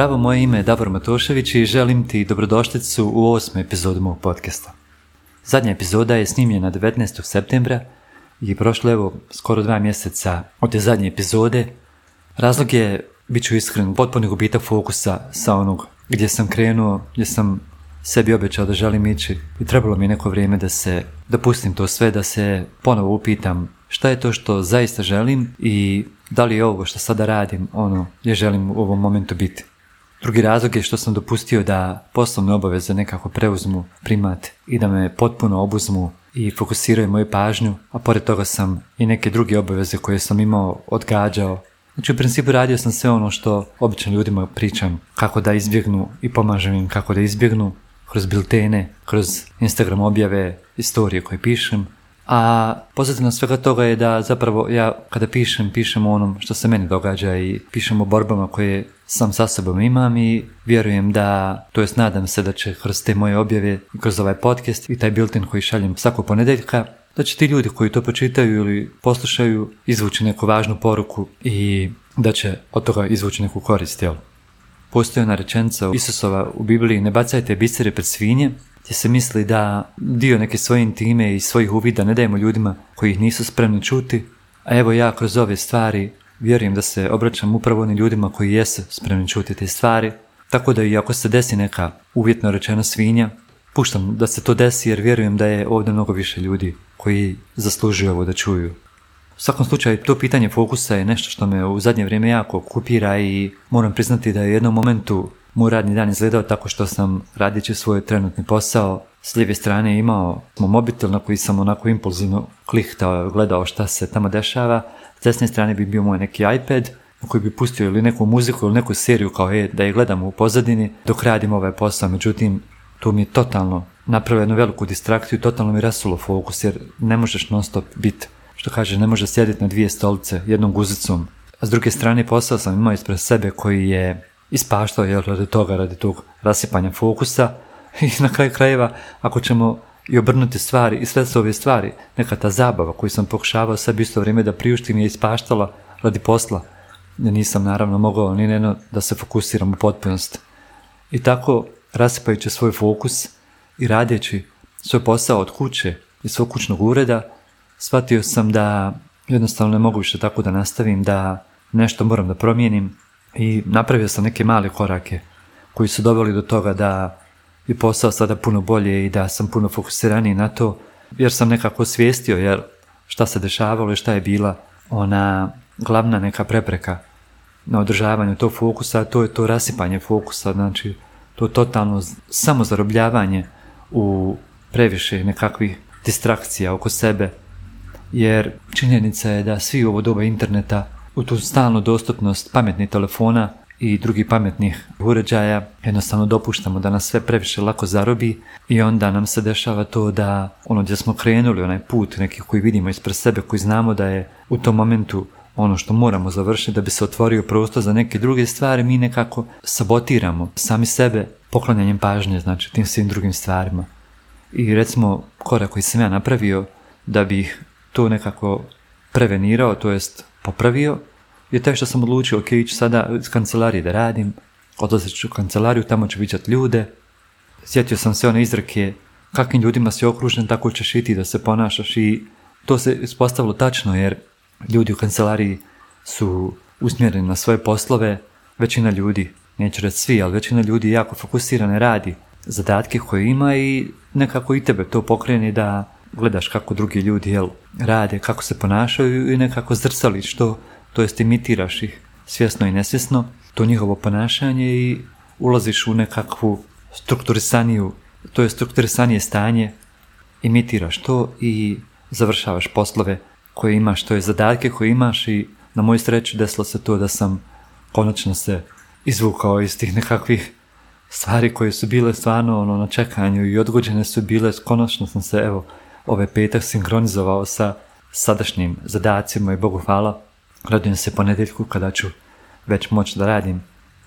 Zdravo, moje ime je Davor Matošević i želim ti dobrodošlicu u osmu epizodu mog podcasta. Zadnja epizoda je snimljena 19. septembra i prošlo evo skoro dva mjeseca od te zadnje epizode. Razlog je, bit ću iskren, potpuni gubitak fokusa sa onog gdje sam krenuo, gdje sam sebi obećao da želim ići i trebalo mi neko vrijeme da se, da pustim to sve, da se ponovo upitam šta je to što zaista želim i da li je ovo što sada radim ono gdje želim u ovom momentu biti. Drugi razlog je što sam dopustio da poslovne obaveze nekako preuzmu primat i da me potpuno obuzmu i fokusiraju moju pažnju, a pored toga sam i neke druge obaveze koje sam imao odgađao. Znači u principu radio sam sve ono što obično ljudima pričam, kako da izbjegnu i pomažem im kako da izbjegnu, kroz biltene, kroz Instagram objave, istorije koje pišem, a pozitivno svega toga je da zapravo ja kada pišem, pišem o onom što se meni događa i pišem o borbama koje sam sa sobom imam i vjerujem da, to jest nadam se da će kroz te moje objave i kroz ovaj podcast i taj bilten koji šaljem svakog ponedjeljka, da će ti ljudi koji to počitaju ili poslušaju izvući neku važnu poruku i da će od toga izvući neku korist, jel? Postoji ona rečenica Isusova u Bibliji ne bacajte bisere pred svinje, gdje se misli da dio neke svoje intime i svojih uvida ne dajemo ljudima koji ih nisu spremni čuti, a evo ja kroz ove stvari vjerujem da se obraćam upravo onim ljudima koji jesu spremni čuti te stvari, tako da i ako se desi neka uvjetno rečena svinja, puštam da se to desi jer vjerujem da je ovdje mnogo više ljudi koji zaslužuju ovo da čuju. U svakom slučaju, to pitanje fokusa je nešto što me u zadnje vrijeme jako okupira i moram priznati da je u jednom momentu moj radni dan izgledao tako što sam radići svoj trenutni posao s lijeve strane imao mobitel na koji sam onako impulzivno klihtao, gledao šta se tamo dešava. S desne strane bi bio moj neki iPad na koji bi pustio ili neku muziku ili neku seriju kao je, da je gledam u pozadini dok radim ovaj posao. Međutim, to mi je totalno napravio jednu veliku distrakciju, totalno mi rasulo fokus jer ne možeš non stop biti, što kaže, ne možeš sjediti na dvije stolice jednom guzicom. A s druge strane posao sam imao ispred sebe koji je ispaštao je radi toga, radi tog rasipanja fokusa i na kraju krajeva ako ćemo i obrnuti stvari i sve ove stvari, neka ta zabava koju sam pokušavao sebi isto vrijeme da priuštim je ispaštala radi posla. Nisam naravno mogao ni neno da se fokusiram u potpunost. I tako, rasipajući svoj fokus i radeći svoj posao od kuće i svog kućnog ureda, shvatio sam da jednostavno ne mogu više tako da nastavim, da nešto moram da promijenim, i napravio sam neke male korake koji su doveli do toga da je posao sada puno bolje i da sam puno fokusiraniji na to, jer sam nekako svijestio jer šta se dešavalo i šta je bila ona glavna neka prepreka na održavanju tog fokusa, to je to rasipanje fokusa, znači to totalno samozarobljavanje u previše nekakvih distrakcija oko sebe, jer činjenica je da svi u ovo doba interneta u tu stalnu dostupnost pametnih telefona i drugih pametnih uređaja jednostavno dopuštamo da nas sve previše lako zarobi i onda nam se dešava to da ono gdje smo krenuli, onaj put neki koji vidimo ispred sebe, koji znamo da je u tom momentu ono što moramo završiti da bi se otvorio prostor za neke druge stvari, mi nekako sabotiramo sami sebe poklanjanjem pažnje, znači tim svim drugim stvarima. I recimo korak koji sam ja napravio da bih to nekako prevenirao, to jest popravio, je taj što sam odlučio, ok, ići sada iz kancelarije da radim, odlazit ću u kancelariju, tamo ću viđat ljude. Sjetio sam se one izrake, kakvim ljudima si okružen, tako ćeš i da se ponašaš i to se ispostavilo tačno jer ljudi u kancelariji su usmjereni na svoje poslove, većina ljudi, neću reći svi, ali većina ljudi jako fokusirane radi zadatke koje ima i nekako i tebe to pokreni da gledaš kako drugi ljudi jel, rade, kako se ponašaju i nekako zrcališ to, to jest imitiraš ih svjesno i nesvjesno, to njihovo ponašanje i ulaziš u nekakvu strukturisaniju, to je strukturisanije stanje, imitiraš to i završavaš poslove koje imaš, to je zadatke koje imaš i na moju sreću desilo se to da sam konačno se izvukao iz tih nekakvih stvari koje su bile stvarno ono, na čekanju i odgođene su bile, konačno sam se evo ovaj petak sinkronizovao sa sadašnjim zadacima i Bogu hvala. Radujem se ponedjeljku kada ću već moći da radim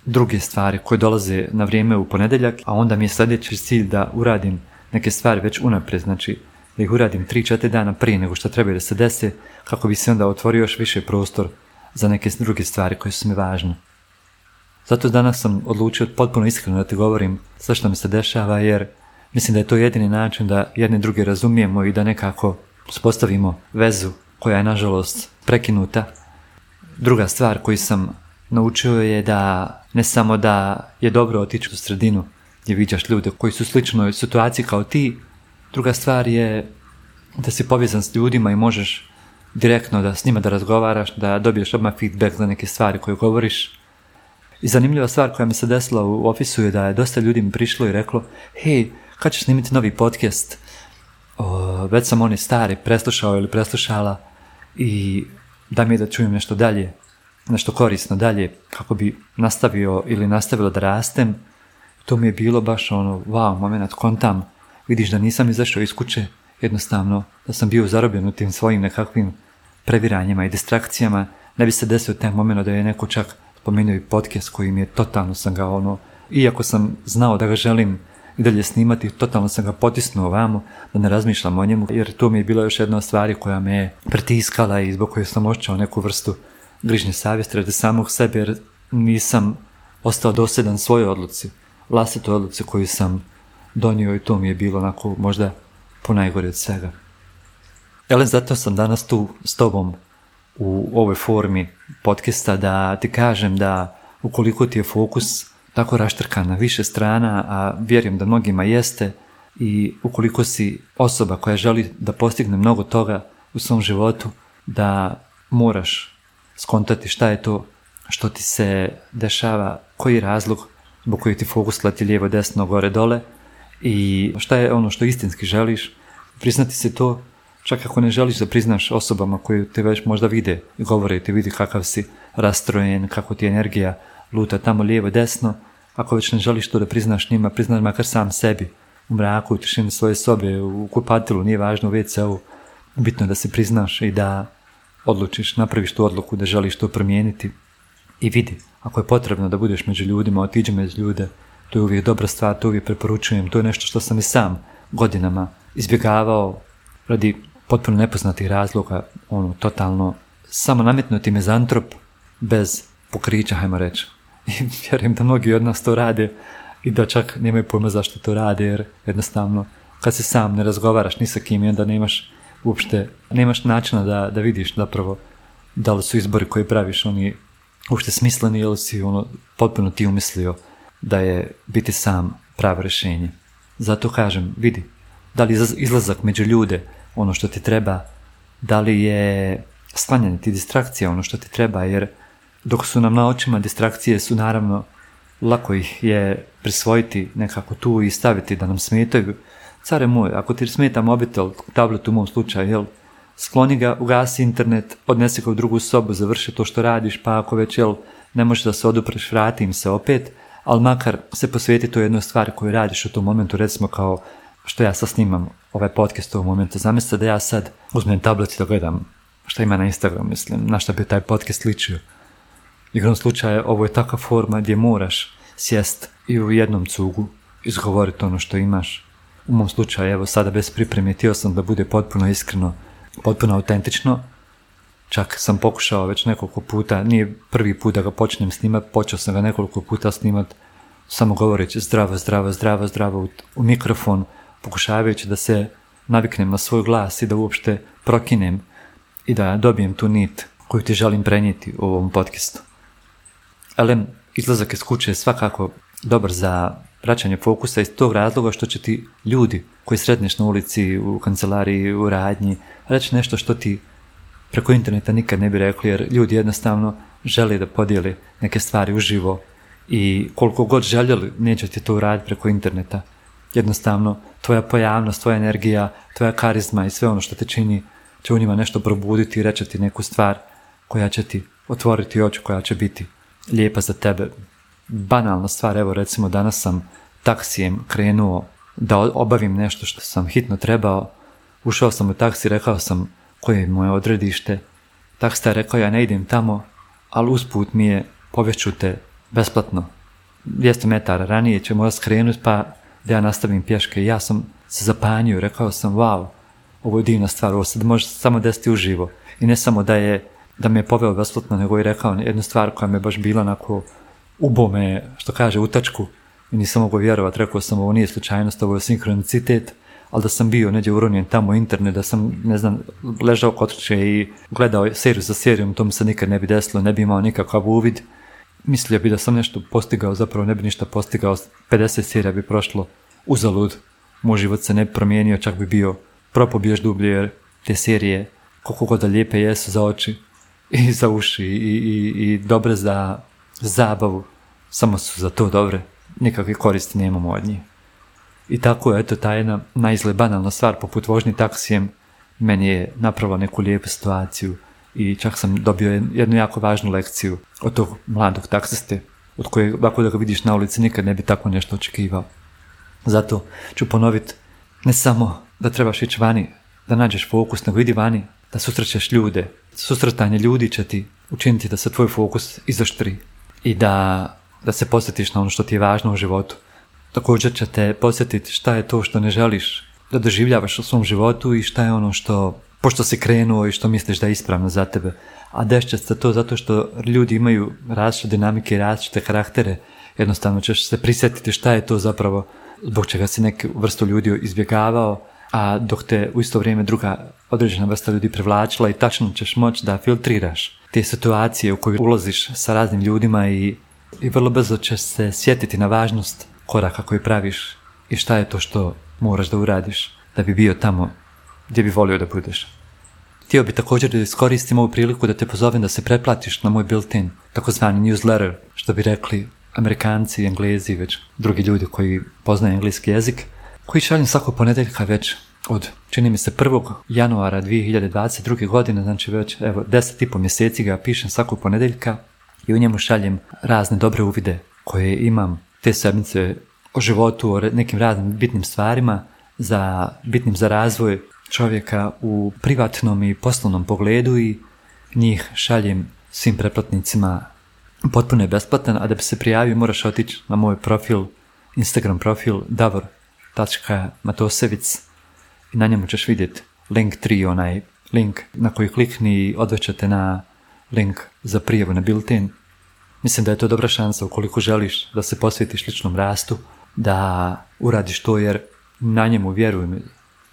druge stvari koje dolaze na vrijeme u ponedjeljak, a onda mi je sljedeći cilj da uradim neke stvari već unaprijed, znači da ih uradim 3-4 dana prije nego što treba da se dese, kako bi se onda otvorio još više prostor za neke druge stvari koje su mi važne. Zato danas sam odlučio potpuno iskreno da ti govorim sve što mi se dešava jer mislim da je to jedini način da jedni drugi razumijemo i da nekako uspostavimo vezu koja je nažalost prekinuta. Druga stvar koju sam naučio je da ne samo da je dobro otići u sredinu gdje viđaš ljude koji su u sličnoj situaciji kao ti, druga stvar je da si povezan s ljudima i možeš direktno da s njima da razgovaraš, da dobiješ odmah feedback za neke stvari koje govoriš. I zanimljiva stvar koja mi se desila u ofisu je da je dosta ljudi mi prišlo i reklo hej, kad ćeš snimiti novi podcast? O, već sam oni stari preslušao ili preslušala i da mi je da čujem nešto dalje, nešto korisno dalje, kako bi nastavio ili nastavilo da rastem. To mi je bilo baš ono, wow, moment, kontam, vidiš da nisam izašao iz kuće, jednostavno da sam bio zarobljen u tim svojim nekakvim previranjima i distrakcijama, ne bi se desio taj moment da je neko čak spomenuo i podcast koji mi je totalno sam ga ono, iako sam znao da ga želim i dalje snimati, totalno sam ga potisnuo ovamo da ne razmišljam o njemu, jer to mi je bila još jedna od stvari koja me je pritiskala i zbog koje sam ošćao neku vrstu grižnje savjesti radi samog sebe, jer nisam ostao dosljedan svojoj odluci, vlastitoj odluci koju sam donio i to mi je bilo onako možda ponajgore od svega. Jelen, zato sam danas tu s tobom u ovoj formi podcasta da ti kažem da ukoliko ti je fokus tako raštrkan na više strana, a vjerujem da mnogima jeste, i ukoliko si osoba koja želi da postigne mnogo toga u svom životu, da moraš skontati šta je to što ti se dešava, koji je razlog zbog koji ti fokus leti lijevo, desno, gore, dole i šta je ono što istinski želiš, priznati se to Čak ako ne želiš da priznaš osobama koje te već možda vide i govore ti vidi kakav si rastrojen, kako ti energija luta tamo lijevo desno, ako već ne želiš to da priznaš njima, priznaš makar sam sebi. U mraku, u tišini svoje sobe, u kupatilu, nije važno u WC-u, bitno da se priznaš i da odlučiš, napraviš tu odluku da želiš to promijeniti. I vidi, ako je potrebno da budeš među ljudima, otiđi među ljude, to je uvijek dobra stvar, to uvijek preporučujem, to je nešto što sam i sam godinama izbjegavao radi potpuno nepoznatih razloga, ono, totalno samo nametnuti mezantrop bez pokrića, hajmo reći. I vjerujem da mnogi od nas to rade i da čak nemaju pojma zašto to rade, jer jednostavno kad se sam ne razgovaraš ni sa kim i onda nemaš uopšte, nemaš načina da, da vidiš zapravo da li su izbori koji praviš oni uopšte smisleni ili si ono potpuno ti umislio da je biti sam pravo rješenje. Zato kažem, vidi, da li izlazak među ljude ono što ti treba, da li je sklanjanje ti distrakcija ono što ti treba, jer dok su nam na očima distrakcije su naravno lako ih je prisvojiti nekako tu i staviti da nam smetaju. Care moj, ako ti smeta mobitel, tablet u mom slučaju, jel, skloni ga, ugasi internet, odnesi ga u drugu sobu, završi to što radiš, pa ako već, jel, ne možeš da se odupreš, vrati im se opet, ali makar se posvijeti to jednoj stvari koju radiš u tom momentu, recimo kao što ja sad snimam ovaj podcast u ovom momentu. Zamislite da ja sad uzmem tablet i da gledam šta ima na Instagram, mislim, na šta bi taj podcast ličio. Igrom slučaja, ovo je takva forma gdje moraš sjest i u jednom cugu izgovoriti ono što imaš. U mom slučaju, evo sada bez pripreme, htio sam da bude potpuno iskreno, potpuno autentično. Čak sam pokušao već nekoliko puta, nije prvi put da ga počnem snimat, počeo sam ga nekoliko puta snimat, samo govoreći zdravo, zdravo, zdravo, zdravo u, u mikrofon, pokušavajući da se naviknem na svoj glas i da uopšte prokinem i da dobijem tu nit koju ti želim prenijeti u ovom podcastu. Elem, izlazak iz kuće je svakako dobar za vraćanje fokusa iz tog razloga što će ti ljudi koji sretneš na ulici, u kancelariji, u radnji, reći nešto što ti preko interneta nikad ne bi rekli, jer ljudi jednostavno žele da podijeli neke stvari uživo i koliko god željeli, neće ti to uraditi preko interneta. Jednostavno tvoja pojavnost, tvoja energija, tvoja karizma i sve ono što te čini će u njima nešto probuditi i reći ti neku stvar koja će ti otvoriti oči, koja će biti lijepa za tebe. Banalna stvar, evo recimo danas sam taksijem krenuo da obavim nešto što sam hitno trebao. Ušao sam u taksi, rekao sam koje je moje odredište. Taksta je rekao ja ne idem tamo, ali usput mi je povešću te besplatno. 200 metara ranije ćemo skrenuti pa da ja nastavim pješke ja sam se zapanjio, rekao sam, wow, ovo je divna stvar, ovo sad može samo desiti uživo. I ne samo da je, da me je poveo besplatno, nego i rekao jednu stvar koja me baš bila onako ubo me, što kaže, u tačku i nisam mogao vjerovati, rekao sam ovo nije slučajnost, ovo je sinkronicitet, ali da sam bio neđe uronjen tamo internet, da sam, ne znam, ležao kuće i gledao seriju za serijom, to mi se nikad ne bi desilo, ne bi imao nikakav uvid. Mislio bi da sam nešto postigao, zapravo ne bi ništa postigao, 50 serija bi prošlo uzalud, moj život se ne promijenio, čak bi bio propao još dublje, jer te serije, koliko god da lijepe jesu za oči i za uši i, i, i dobre za zabavu, samo su za to dobre, nikakve koristi nemamo od njih. I tako je, eto, ta jedna najizgled banalna stvar poput vožnji taksijem meni je napravila neku lijepu situaciju i čak sam dobio jednu jako važnu lekciju od tog mladog taksiste od koje ovako da ga vidiš na ulici nikad ne bi tako nešto očekivao. Zato ću ponoviti ne samo da trebaš ići vani, da nađeš fokus, nego idi vani, da susrećeš ljude. Susretanje ljudi će ti učiniti da se tvoj fokus izoštri i da, da se posjetiš na ono što ti je važno u životu. Također će te posjetiti šta je to što ne želiš da doživljavaš u svom životu i šta je ono što, pošto si krenuo i što misliš da je ispravno za tebe. A dešće se to zato što ljudi imaju različite dinamike i različite karaktere. Jednostavno ćeš se prisjetiti šta je to zapravo zbog čega si neku vrstu ljudi izbjegavao, a dok te u isto vrijeme druga određena vrsta ljudi privlačila i tačno ćeš moći da filtriraš te situacije u koje ulaziš sa raznim ljudima i, i vrlo brzo ćeš se sjetiti na važnost koraka koji praviš i šta je to što moraš da uradiš da bi bio tamo gdje bi volio da budeš. Htio bi također da iskoristim ovu priliku da te pozovem da se pretplatiš na moj built-in, takozvani newsletter, što bi rekli Amerikanci, Englezi, već drugi ljudi koji poznaju engleski jezik, koji šaljem svakog ponedjeljka već od, čini mi se, 1. januara 2022. godine, znači već evo, deset i po mjeseci ga pišem svakog ponedjeljka i u njemu šaljem razne dobre uvide koje imam te sedmice o životu, o nekim raznim bitnim stvarima, za, bitnim za razvoj čovjeka u privatnom i poslovnom pogledu i njih šaljem svim pretplatnicima potpuno je besplatan, a da bi se prijavio moraš otići na moj profil, Instagram profil davor.matosevic i na njemu ćeš vidjeti link 3, onaj link na koji klikni i odvećete na link za prijavu na Built-in. Mislim da je to dobra šansa ukoliko želiš da se posvetiš ličnom rastu, da uradiš to jer na njemu vjerujem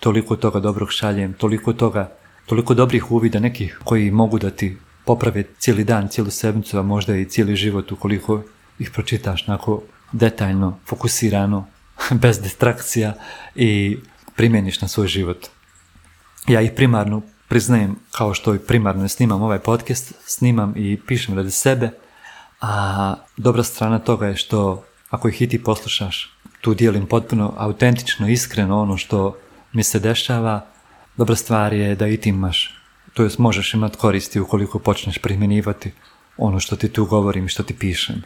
toliko toga dobrog šaljem, toliko toga, toliko dobrih uvida nekih koji mogu da ti poprave cijeli dan, cijelu sedmicu, a možda i cijeli život ukoliko ih pročitaš nako detaljno, fokusirano, bez distrakcija i primjeniš na svoj život. Ja ih primarno priznajem kao što i primarno snimam ovaj podcast, snimam i pišem radi sebe, a dobra strana toga je što ako ih i ti poslušaš, tu dijelim potpuno autentično, iskreno ono što mi se dešava, dobra stvar je da i ti imaš to jest možeš imati koristi ukoliko počneš primjenjivati ono što ti tu govorim i što ti pišem.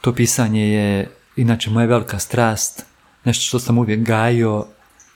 To pisanje je inače moja velika strast, nešto što sam uvijek gajio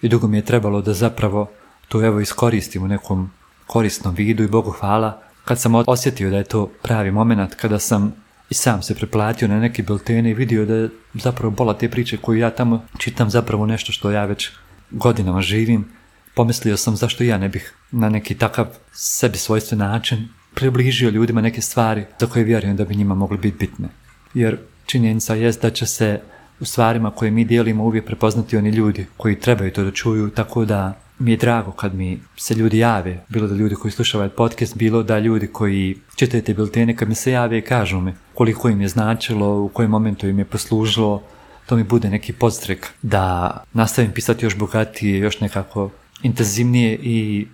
i dugo mi je trebalo da zapravo to evo iskoristim u nekom korisnom vidu i Bogu hvala kad sam osjetio da je to pravi moment kada sam i sam se preplatio na neki biltene i vidio da je zapravo bola te priče koju ja tamo čitam zapravo nešto što ja već godinama živim pomislio sam zašto ja ne bih na neki takav sebi svojstven način približio ljudima neke stvari za koje vjerujem da bi njima mogli biti bitne. Jer činjenica jest da će se u stvarima koje mi dijelimo uvijek prepoznati oni ljudi koji trebaju to da čuju, tako da mi je drago kad mi se ljudi jave, bilo da ljudi koji slušaju ovaj podcast, bilo da ljudi koji čitaju te biltene, kad mi se jave i kažu mi koliko im je značilo, u kojem momentu im je poslužilo, to mi bude neki podstrek da nastavim pisati još bogatije, još nekako intenzivnije i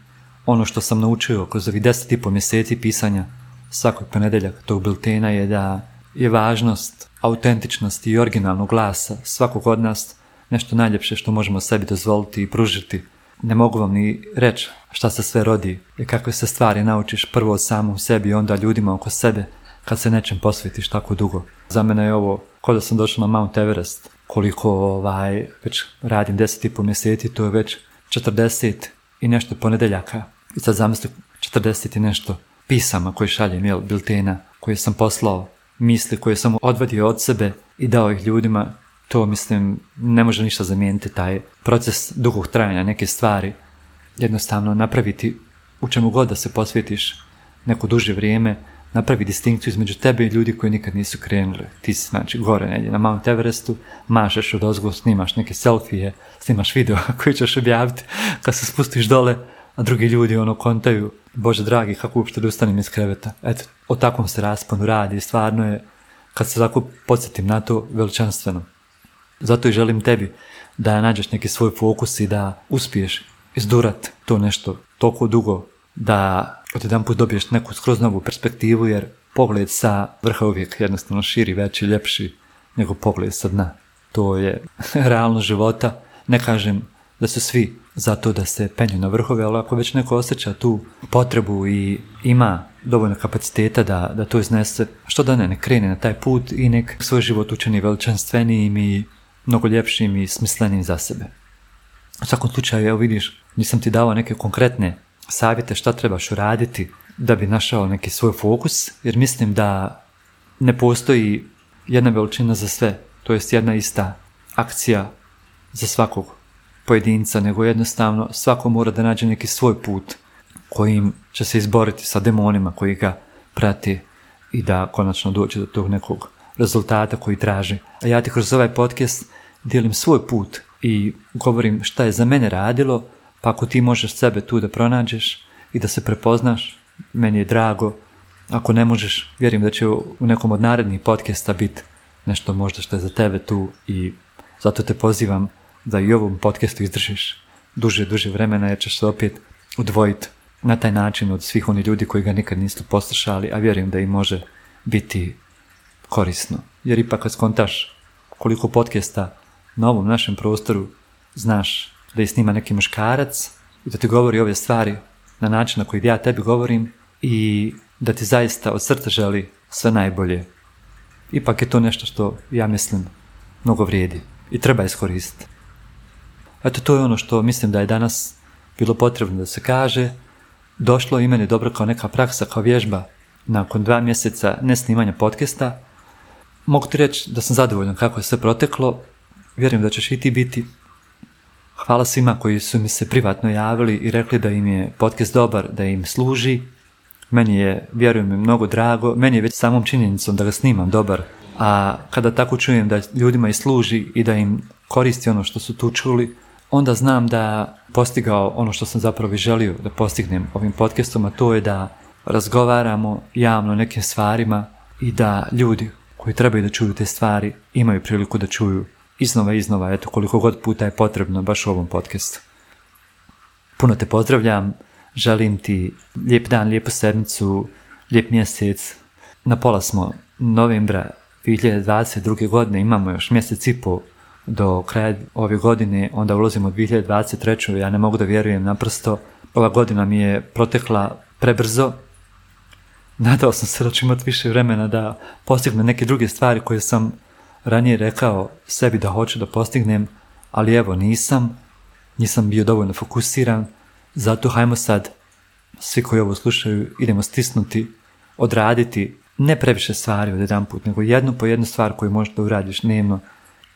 ono što sam naučio kroz ovih deset i po mjeseci pisanja svakog ponedeljaka tog biltena je da je važnost autentičnosti i originalnog glasa svakog od nas nešto najljepše što možemo sebi dozvoliti i pružiti. Ne mogu vam ni reći šta se sve rodi i kakve se stvari naučiš prvo samom sebi i onda ljudima oko sebe kad se nečem posvetiš tako dugo. Za mene je ovo kao da sam došao na Mount Everest. Koliko ovaj, već radim deset i po mjeseci, to je već 40 i nešto ponedeljaka. I sad zamisli 40 i nešto pisama koje šaljem, jel, biltena, koje sam poslao, misli koje sam odvadio od sebe i dao ih ljudima, to mislim ne može ništa zamijeniti taj proces dugog trajanja neke stvari. Jednostavno napraviti u čemu god da se posvetiš neko duže vrijeme, napravi distinkciju između tebe i ljudi koji nikad nisu krenuli. Ti si, znači, gore negdje na Mount Everestu, mašeš od ozgo, snimaš neke selfije, snimaš video koji ćeš objaviti kad se spustiš dole, a drugi ljudi ono kontaju, Bože dragi, kako uopšte da ustanem iz kreveta. Eto, o takvom se rasponu radi, stvarno je, kad se tako podsjetim na to, veličanstveno. Zato i želim tebi da nađeš neki svoj fokus i da uspiješ izdurat to nešto toliko dugo da od jedan put dobiješ neku skroz novu perspektivu jer pogled sa vrha uvijek jednostavno širi, veći, ljepši nego pogled sa dna. To je realno života. Ne kažem da su svi zato da se penju na vrhove, ali ako već neko osjeća tu potrebu i ima dovoljno kapaciteta da, da to iznese, što da ne, ne krene na taj put i nek svoj život učini veličanstvenijim i mnogo ljepšim i smislenim za sebe. U svakom slučaju, evo vidiš, nisam ti dao neke konkretne savjete šta trebaš uraditi da bi našao neki svoj fokus, jer mislim da ne postoji jedna veličina za sve, to jest jedna ista akcija za svakog pojedinca, nego jednostavno svako mora da nađe neki svoj put kojim će se izboriti sa demonima koji ga prati i da konačno dođe do tog nekog rezultata koji traži. A ja ti kroz ovaj podcast dijelim svoj put i govorim šta je za mene radilo, pa ako ti možeš sebe tu da pronađeš i da se prepoznaš, meni je drago. Ako ne možeš, vjerujem da će u nekom od narednih podcasta biti nešto možda što je za tebe tu i zato te pozivam da i ovom podcastu izdržiš duže, duže vremena jer ćeš se opet udvojiti na taj način od svih onih ljudi koji ga nikad nisu poslušali, a vjerujem da im može biti korisno. Jer ipak kad skontaš koliko podcasta na ovom našem prostoru znaš da je snima neki muškarac i da ti govori ove stvari na način na koji ja tebi govorim i da ti zaista od srca želi sve najbolje. Ipak je to nešto što ja mislim mnogo vrijedi i treba iskoristiti. Eto, to je ono što mislim da je danas bilo potrebno da se kaže. Došlo i meni dobro kao neka praksa, kao vježba nakon dva mjeseca nesnimanja podcasta. Mogu ti reći da sam zadovoljan kako je sve proteklo. Vjerujem da ćeš i ti biti. Hvala svima koji su mi se privatno javili i rekli da im je podcast dobar, da im služi. Meni je, vjerujem, mnogo drago. Meni je već samom činjenicom da ga snimam dobar. A kada tako čujem da ljudima i služi i da im koristi ono što su tu čuli, onda znam da postigao ono što sam zapravo i želio da postignem ovim podcastom, a to je da razgovaramo javno o nekim stvarima i da ljudi koji trebaju da čuju te stvari imaju priliku da čuju iznova iznova, eto koliko god puta je potrebno baš u ovom podcastu. Puno te pozdravljam, želim ti lijep dan, lijepu sedmicu, lijep mjesec. Na pola smo novembra 2022. godine, imamo još mjesec i pol do kraja ove godine, onda ulazimo u 2023. Ja ne mogu da vjerujem, naprosto ova godina mi je protekla prebrzo. Nadao sam se da ću imati više vremena da postignem neke druge stvari koje sam ranije rekao sebi da hoću da postignem, ali evo nisam, nisam bio dovoljno fokusiran, zato hajmo sad, svi koji ovo slušaju, idemo stisnuti, odraditi ne previše stvari od jedan put, nego jednu po jednu stvar koju možeš da uradiš dnevno,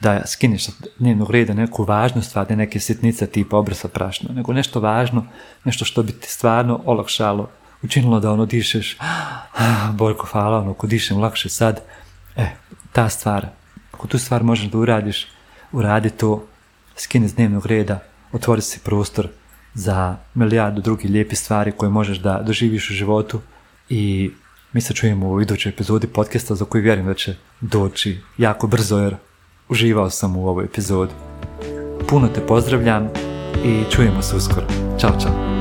da skineš sa dnevnog reda neku važnu stvar, ne neke sitnice tipa obrsa prašno, nego nešto važno, nešto što bi ti stvarno olakšalo, učinilo da ono dišeš, Bojko hvala, ono, ko dišem lakše sad, e, ta stvar, ako tu stvar možeš da uradiš, uradi to, skini s dnevnog reda, otvori si prostor za milijardu drugih lijepih stvari koje možeš da doživiš u životu i mi se čujemo u idućoj epizodi podcasta za koju vjerujem da će doći jako brzo jer uživao sam u ovoj epizodi. Puno te pozdravljam i čujemo se uskoro. Ćao, čao.